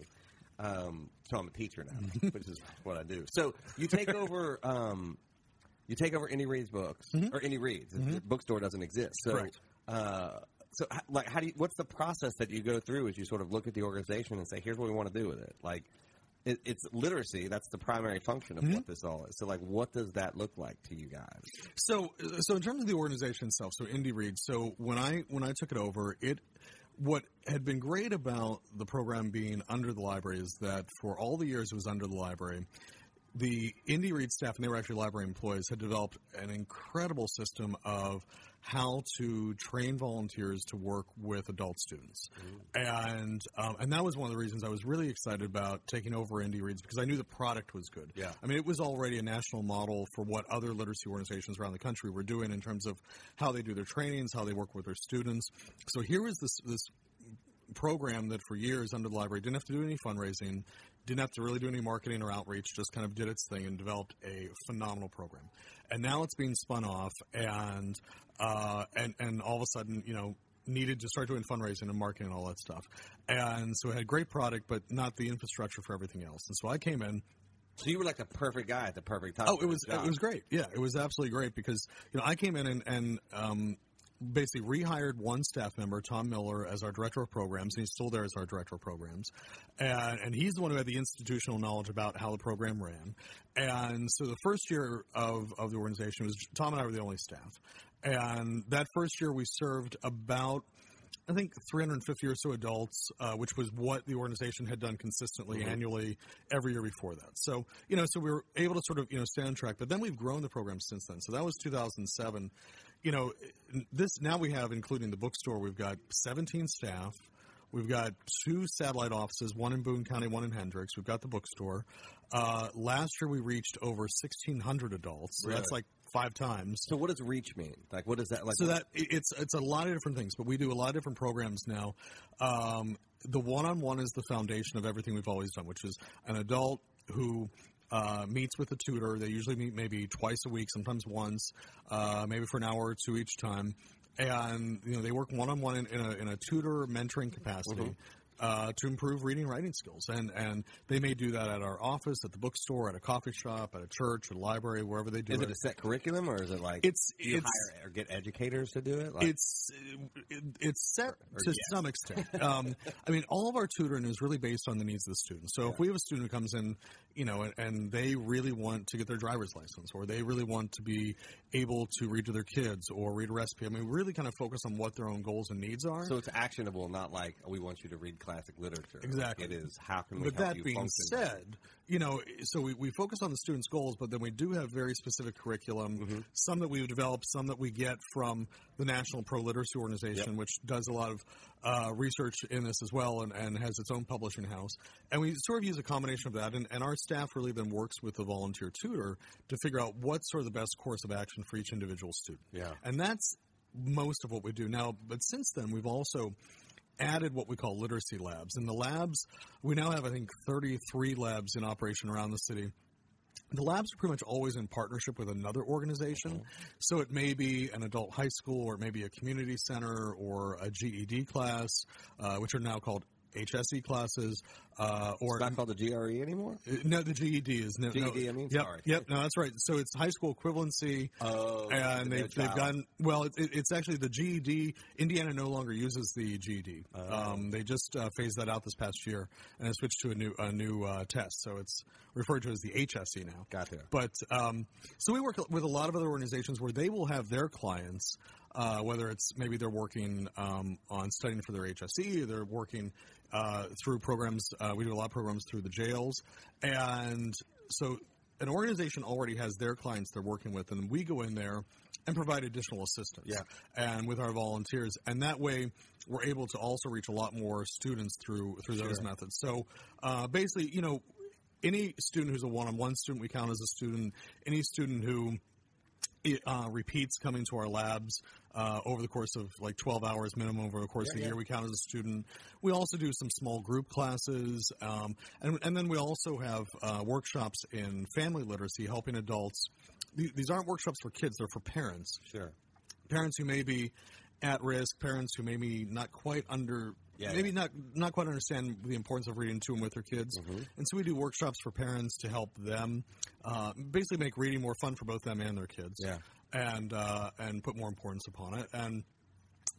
Um, so I'm a teacher now, which is what I do. So you take over, um, you take over Indy Reads books or Indy Reads. The bookstore doesn't exist. So, uh, so like, how do you? What's the process that you go through as you sort of look at the organization and say, "Here's what we want to do with it." Like, it, it's literacy. That's the primary function of mm-hmm. what this all is. So, like, what does that look like to you guys? So, so in terms of the organization itself, so Indy Read. So when I when I took it over, it what had been great about the program being under the library is that for all the years it was under the library, the Indy Read staff, and they were actually library employees, had developed an incredible system of how to train volunteers to work with adult students, and um, and that was one of the reasons I was really excited about taking over Indy Reads because I knew the product was good. Yeah. I mean it was already a national model for what other literacy organizations around the country were doing in terms of how they do their trainings, how they work with their students. So here is this this program that for years under the library didn't have to do any fundraising, didn't have to really do any marketing or outreach, just kind of did its thing and developed a phenomenal program. And now it's being spun off, and uh, and and all of a sudden, you know, needed to start doing fundraising and marketing and all that stuff. And so it had great product, but not the infrastructure for everything else. And so I came in. So you were like the perfect guy at the perfect time. Oh, it was it was great. Yeah, it was absolutely great because you know I came in and, and um, basically rehired one staff member, Tom Miller, as our director of programs, and he's still there as our director of programs. And, and he's the one who had the institutional knowledge about how the program ran. And so the first year of, of the organization was Tom and I were the only staff. And that first year we served about I think 350 or so adults, uh, which was what the organization had done consistently annually every year before that. So, you know, so we were able to sort of, you know, stay on track. But then we've grown the program since then. So that was 2007. You know, this now we have, including the bookstore, we've got 17 staff. We've got two satellite offices, one in Boone County, one in Hendricks. We've got the bookstore. Uh, last year we reached over 1,600 adults. So Really? that's like five times. So what does reach mean? Like what is that like? So that it's it's a lot of different things, but we do a lot of different programs now. Um, the one-on-one is the foundation of everything we've always done, which is an adult who uh, meets with a tutor. They usually meet maybe twice a week, sometimes once, uh, maybe for an hour or two each time, and you know they work one-on-one in, in, a, in a tutor mentoring capacity. Uh, to improve reading and writing skills, and and they may do that at our office, at the bookstore, at a coffee shop, at a church, at a library, wherever they do is it. it a set curriculum or is it like It's- you it's- hire or get educators to do it? Like, it's it, it's set Or to yes. some extent. Um, I mean, all of our tutoring is really based on the needs of the student. So if we have a student who comes in, you know, and, and they really want to get their driver's license, or they really want to be able to read to their kids or read a recipe, I mean, we really kind of focus on what their own goals and needs are. so it's actionable, not like we want you to read classic literature. Exactly. It is how can we but that being function? said, you know, so we, we focus on the students' goals, but then we do have very specific curriculum, Mm-hmm. some that we've developed, some that we get from the National ProLiteracy Organization, which does a lot of uh, research in this as well and, and has its own publishing house. And we sort of use a combination of that, and, and our staff really then works with the volunteer tutor to figure out what's sort of the best course of action for each individual student. Yeah. And that's most of what we do now. But since then, we've also added what we call literacy labs. And the labs, we now have, I think, 33 labs in operation around the city. The labs are pretty much always in partnership with another organization. So it may be an adult high school, or it may be a community center, or a GED class, uh, which are now called HSE classes, uh, or It's not called the GRE anymore. uh, no, the GED is no, no, GED, I mean? yep, Sorry. yep, no, that's right. So it's high school equivalency, Oh, and they've, they've gotten well. It, it- it's actually the GED. Indiana no longer uses the GED. Oh. Um, they just uh, phased that out this past year and it switched to a new a new uh, test. So it's referred to as the HSE now. Gotcha. But um, so we work with a lot of other organizations where they will have their clients, uh, whether it's maybe they're working um, on studying for their HSE, or they're working uh, through programs. Uh, we do a lot of programs through the jails, and so an organization already has their clients they're working with, and we go in there and provide additional assistance. Yeah. and with our volunteers, and that way we're able to also reach a lot more students through through those methods. So uh, basically, you know any student who's a one-on-one student we count as a student any student who uh, repeats coming to our labs uh, over the course of like 12 hours minimum over the course of the yeah. year we count as a student we also do some small group classes um, and, and then we also have uh, workshops in family literacy helping adults Th- these aren't workshops for kids they're for parents Sure. parents who may be at risk, parents who may be not quite under, Yeah, maybe not not quite understand the importance of reading to and with their kids, Mm-hmm. and so we do workshops for parents to help them, uh, basically make reading more fun for both them and their kids, Yeah. and uh, and put more importance upon it, and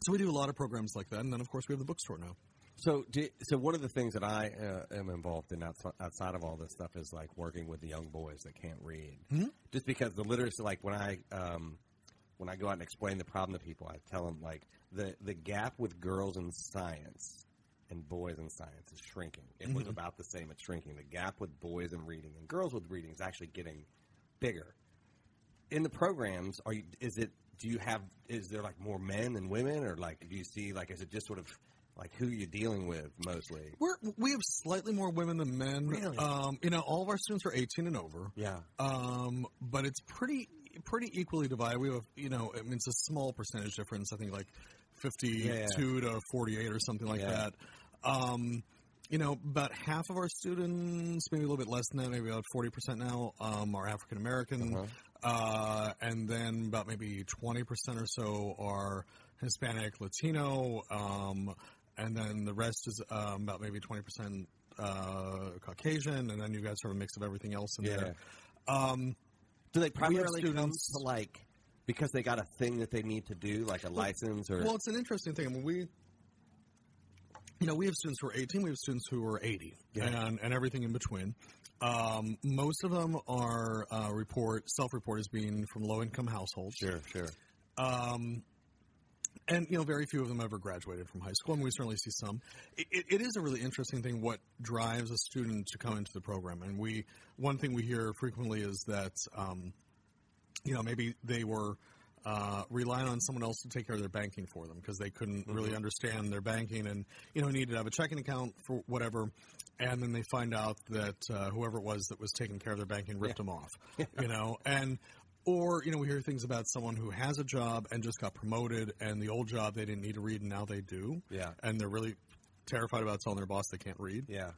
so we do a lot of programs like that, and then of course we have the bookstore now. So, do, so one of the things that I uh, am involved in outside, outside of all this stuff is like working with the young boys that can't read. Mm-hmm. Just because the literacy, like when I um, when I go out and explain the problem to people, I tell them like the the gap with girls in science and boys in science is shrinking. It was about the same. It's shrinking. The gap with boys in reading and girls with reading is actually getting bigger. In the programs, are you? Is it? Do you have? Is there like more men than women, or like do you see like is it just sort of like who you're dealing with mostly? We're, we have slightly more women than men. Really? Um, you know, all of our students are 18 and over. Yeah. Um, but it's pretty pretty equally divided. We have, you know, I mean, it's a small percentage difference. I think like 52 Yeah. to 48 or something like Yeah. that. Um, you know, about half of our students, maybe a little bit less than that, maybe about 40% now, um, are African American. Uh-huh. Uh, and then about maybe 20% or so are Hispanic, Latino. Um, and then the rest is um, about maybe 20% uh, Caucasian. And then you've got sort of a mix of everything else in Yeah. there. Um, Do they primarily come students- to like because they got a thing that they need to do, like a license or? Well, it's an interesting thing. I mean, we, you know, we have students who are 18, we have students who are 80, Yeah. and, and everything in between. Um, most of them are uh, report self-report as being from low-income households. sure, sure. Um, and you know, very few of them ever graduated from high school. and we certainly see some. It, it, it is a really interesting thing what drives a student to come into the program. And we, one thing we hear frequently is that, um, you know, maybe they were uh, relying on someone else to take care of their banking for them because they couldn't really understand their banking and you know needed to have a checking account for whatever. And then they find out that uh, whoever it was that was taking care of their banking ripped them off, you know, and or you know we hear things about someone who has a job and just got promoted, and the old job they didn't need to read and now they do, Yeah. and they're really terrified about telling their boss they can't read. Yeah.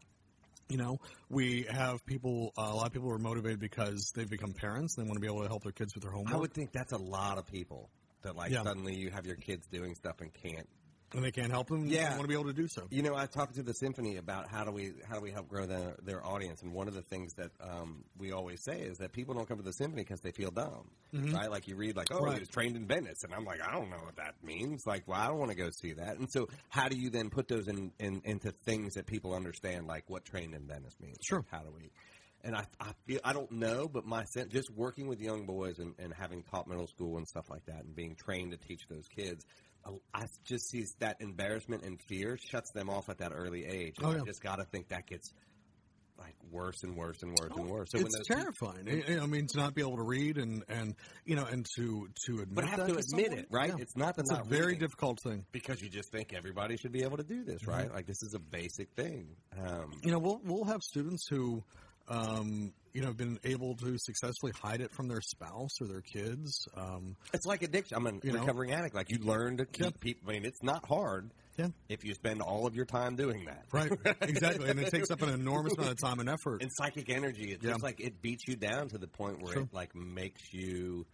You know, we have people. Uh, a lot of people are motivated because they've become parents. They want to be able to help their kids with their homework, I would think that's a lot of people that like Yeah. suddenly you have your kids doing stuff and can't. And they can't help them. Yeah. want to be able to do so. You know, I talked to the symphony about how do we how do we help grow their their audience, and one of the things that um, we always say is that people don't come to the symphony because they feel dumb, right? Like you read like, oh, Right. he was trained in Venice, and I'm like, I don't know what that means. Like, well, I don't want to go see that. And so, how do you then put those in, in into things that people understand, like what trained in Venice means? Sure. Like, how do we? And I, I feel I don't know, but my sense, just working with young boys and, and having taught middle school and stuff like that, and being trained to teach those kids, I- just see that embarrassment and fear shuts them off at that early age. And Oh, I just got to think that gets like worse and worse and worse and worse. So when it's those people- terrifying. I- mean, to not be able to read and and you know, and to to admit but have that to admit someone, it, right? yeah. It's not that's It's a not very difficult thing. because you just think everybody should be able to do this, right? Like this is a basic thing. Um, You know, we'll we'll have students who, um, you know, been able to successfully hide it from their spouse or their kids. Um, It's like addiction. I'm a You know? recovering addict. Like you learn to keep Yeah. people. I mean, it's not hard Yeah. if you spend all of your time doing that. right, exactly, and it takes up an enormous amount of time and effort. And psychic energy, it's Yeah. just like it beats you down to the point where Sure. it like makes you.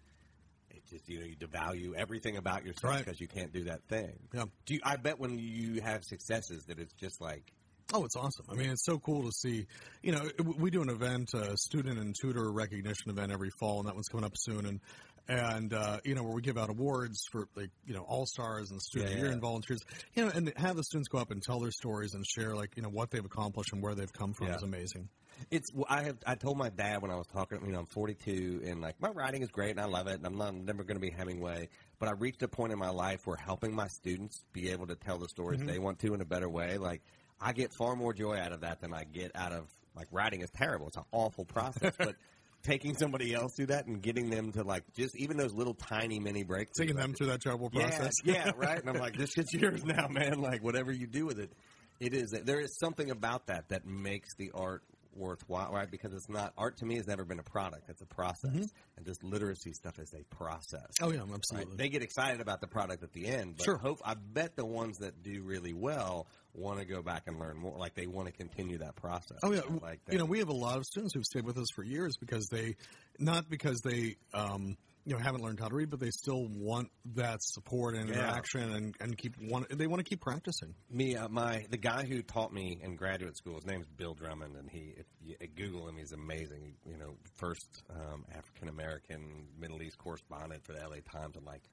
It just you know you devalue everything about yourself Right. because you can't do that thing. Yeah. Do you, I bet when you have successes that it's just like Oh, it's awesome. I mean, it's so cool to see. You know, we do an event, a student and tutor recognition event every fall, and that one's coming up soon. And and uh, you know, where we give out awards for like you know all stars and student Yeah, year yeah. and volunteers. You know, and have the students go up and tell their stories and share like you know what they've accomplished and where they've come from Yeah. is amazing. It's. well, I have. I told my dad when I was talking. You know, I'm 42, and like my writing is great, and I love it. And I'm not I'm never going to be Hemingway, but I reached a point in my life where helping my students be able to tell the stories they want to in a better way. Like I get far more joy out of that than I get out of like writing is terrible. It's an awful process, but. Taking somebody else through that and getting them to like just even those little tiny mini breaks, Taking them through that terrible process. yeah, yeah, right. And I'm like, this shit's yours now, man. Like, whatever you do with it, it is. There is something about that that makes the art worthwhile, right? Because it's not art to me has never been a product; it's a process, and this literacy stuff is a process. Oh yeah, Right? absolutely. They get excited about the product at the end, but Sure. hope I bet the ones that do really well want to go back and learn more. Like they want to continue that process. Oh yeah, like you know we have a lot of students who've stayed with us for years because they, not because they, um, you know, haven't learned how to read, but they still want that support and Yeah. interaction and, and keep want they want to keep practicing. Me, uh, my the guy who taught me in graduate school. His name's Bill Drummond, and he if you uh, Google him, he's amazing. You know, first um, African American Middle East correspondent for the L.A. Times in like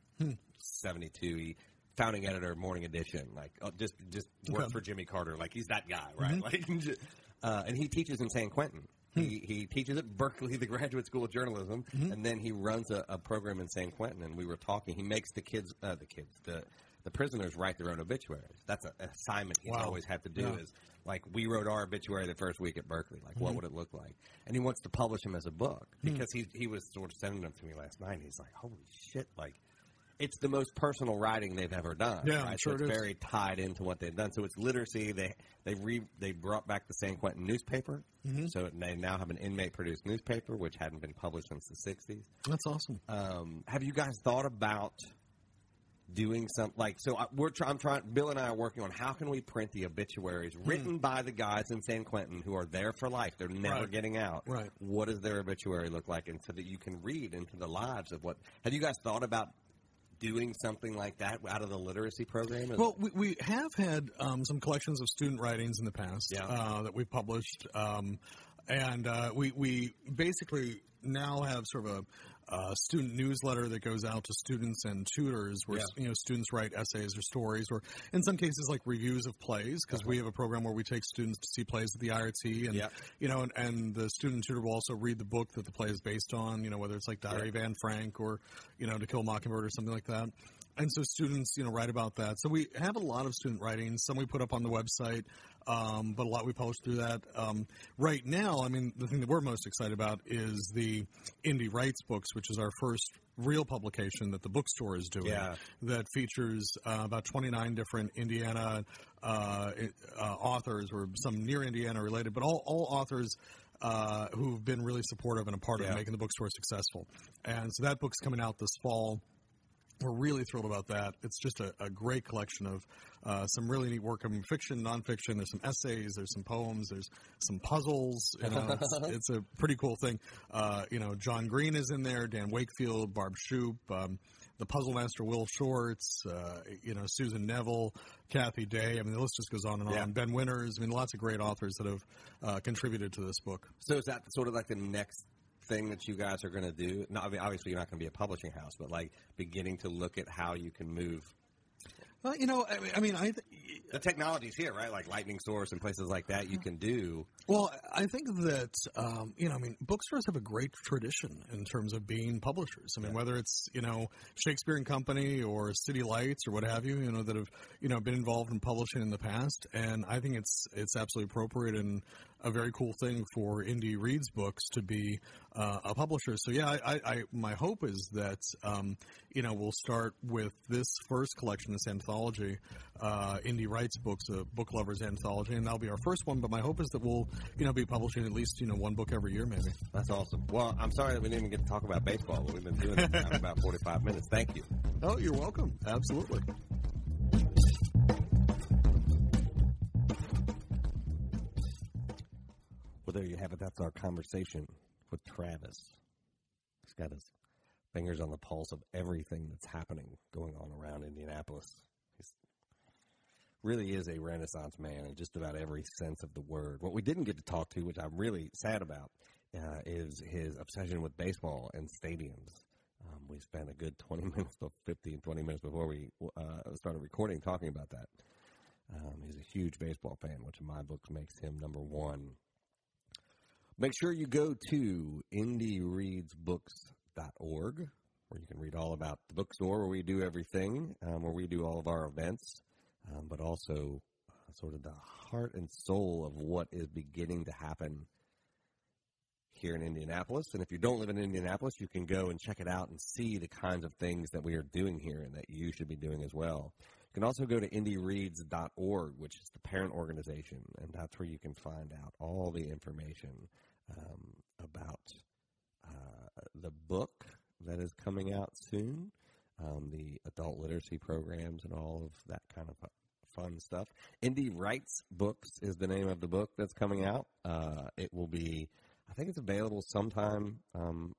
seventy two. He founding editor of Morning Edition. Like uh, just just worked Okay. for Jimmy Carter. Like he's that guy, right? Like, uh, and he teaches in San Quentin. He, he teaches at Berkeley, the Graduate School of Journalism, and then he runs a, a program in San Quentin. And we were talking. He makes the kids, uh, the kids, the the prisoners write their own obituaries. That's a, an assignment he's Wow. always had to do. Yeah. Is like we wrote our obituary the first week at Berkeley. Like, Mm-hmm. what would it look like? And he wants to publish them as a book Hmm. because he he was sort of sending them to me last night. And he's like, holy shit! Like, it's the most personal writing they've ever done. Yeah, right? sure so it it's is. very tied into what they've done. So it's literacy. They they re they brought back the San Quentin newspaper. Mm-hmm. So they now have an inmate produced newspaper, which hadn't been published since the '60s. That's awesome. Um, have you guys thought about doing something like so? I, we're try, I'm trying. Bill and I are working on how can we print the obituaries Hmm. written by the guys in San Quentin who are there for life. They're never Right. getting out. Right. What does their obituary look like, and so that you can read into the lives of what? Have you guys thought about? Doing something like that out of the literacy program? Well, we, we have had um, some collections of student writings in the past Yeah. uh, that we've published, um, and uh, we we basically now have sort of a uh, student newsletter that goes out to students and tutors, where Yeah. you know students write essays or stories, or in some cases like reviews of plays, because we have a program where we take students to see plays at the IRT, and Yeah. you know, and, and the student tutor will also read the book that the play is based on, you know, whether it's like Diary of Anne Frank or you know To Kill a Mockingbird or something like that. And so students, you know, write about that. So we have a lot of student writings. Some we put up on the website, um, but a lot we publish through that. Um, right now, I mean, the thing that we're most excited about is the Indy Writes books, which is our first real publication that the bookstore is doing. Yeah. That features uh, about 29 different Indiana uh, uh, authors, or some near Indiana related, but all, all authors uh, who've been really supportive and a part Yeah. of making the bookstore successful. And so that book's coming out this fall. We're really thrilled about that. It's just a, a great collection of uh, some really neat work. I mean, fiction, nonfiction. There's some essays. There's some poems. There's some puzzles. You know, it's, it's a pretty cool thing. Uh, you know, John Green is in there. Dan Wakefield, Barb Shoup, um, the puzzle master Will Shortz. Uh, you know, Susan Neville, Cathy Day. I mean, the list just goes on and Yeah. on. Ben Winters. I mean, lots of great authors that have uh, contributed to this book. So is that sort of like the next thing that you guys are going to do? No, I mean, obviously you're not going to be a publishing house, but like beginning to look at how you can move. Well, you know, I mean, I, mean, I th- The technology's here, right? Like Lightning Source and places like that. You can do. Well, I think that um, you know, I mean, bookstores have a great tradition in terms of being publishers. I mean, whether it's you know Shakespeare and Company or City Lights or what have you, you know, that have you know been involved in publishing in the past, and I think it's it's absolutely appropriate and a very cool thing for Indy Reads Books to be uh, a publisher. So yeah, I, I, I my hope is that um, you know we'll start with this first collection, this anthology, uh, Indy Writes Books, a book lovers anthology, and that'll be our first one. But my hope is that we'll you know be publishing at least you know one book every year, maybe. That's awesome. Well, I'm sorry that we didn't even get to talk about baseball, but we've been doing it now for about 45 minutes. Thank you. Oh, you're welcome. Absolutely. There you have it. That's our conversation with Travis. He's got his fingers on the pulse of everything that's happening going on around Indianapolis. He's really is a renaissance man in just about every sense of the word. What we didn't get to talk to, which I'm really sad about, uh, is his obsession with baseball and stadiums. Um, we spent a good 20 minutes, to 15, 20 minutes before we uh, started recording talking about that. Um, he's a huge baseball fan, which in my books makes him number one. Make sure you go to indyreadsbooks.org, where you can read all about the bookstore, where we do everything, um, where we do all of our events, um, but also uh, sort of the heart and soul of what is beginning to happen here in Indianapolis. And if you don't live in Indianapolis, you can go and check it out and see the kinds of things that we are doing here and that you should be doing as well. You can also go to indyreads.org, which is the parent organization, and that's where you can find out all the information um, about uh, the book that is coming out soon, um, the adult literacy programs, and all of that kind of fun stuff. Indy Writes Books is the name of the book that's coming out. Uh, it will be, I think it's available sometime um,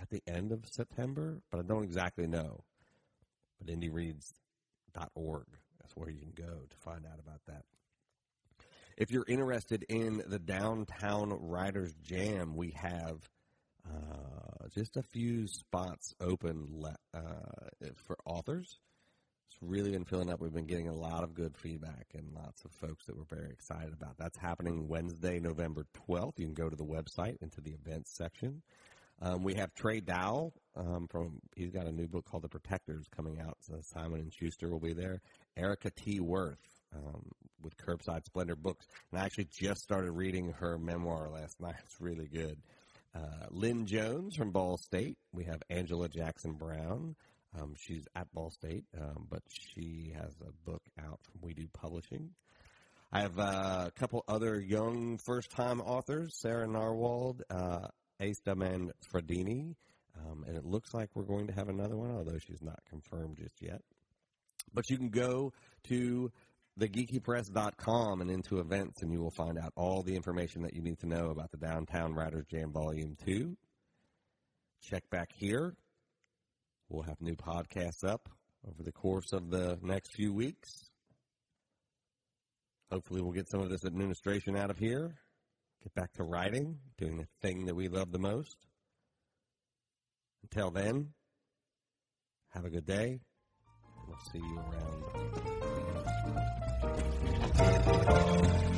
at the end of September, but I don't exactly know. But indyreads.org, that's where you can go to find out about that. If you're interested in the Downtown Writers Jam, we have uh, just a few spots open le- uh, for authors. It's really been filling up. We've been getting a lot of good feedback and lots of folks that we're very excited about. That's happening Wednesday, November 12th. You can go to the website into the events section. Um, we have Trey Dow um, from he's got a new book called The Protectors coming out. So Simon and Schuster will be there. Erika T. Wurth um, with Curbside Splendor Books, and I actually just started reading her memoir last night. It's really good. Uh, Lynn Jones from Ball State. We have Angela Jackson Brown. Um, she's at Ball State, um, but she has a book out from WiDo Publishing. I have uh, a couple other young first time authors Sarah Narwald, uh, Ace Daman Fradini, um, and it looks like we're going to have another one, although she's not confirmed just yet. But you can go to thegeekypress.com and into events, and you will find out all the information that you need to know about the Downtown Writers Jam Volume 2. Check back here. We'll have new podcasts up over the course of the next few weeks. Hopefully, we'll get some of this administration out of here, get back to writing, doing the thing that we love the most. Until then, have a good day. We'll see you around.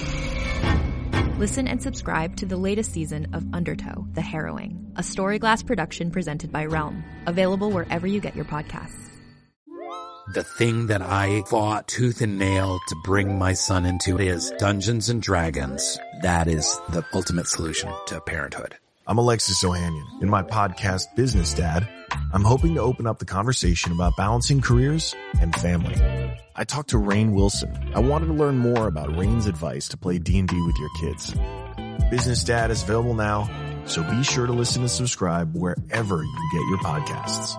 Listen and subscribe to the latest season of Undertow, The Harrowing, a Storyglass production presented by Realm, available wherever you get your podcasts. The thing that I fought tooth and nail to bring my son into is Dungeons and Dragons. That is the ultimate solution to parenthood. I'm Alexis Ohanian. In my podcast, Business Dad, I'm hoping to open up the conversation about balancing careers and family. I talked to Rainn Wilson. I wanted to learn more about Rainn's advice to play D&D with your kids. Business Dad is available now, so be sure to listen and subscribe wherever you get your podcasts.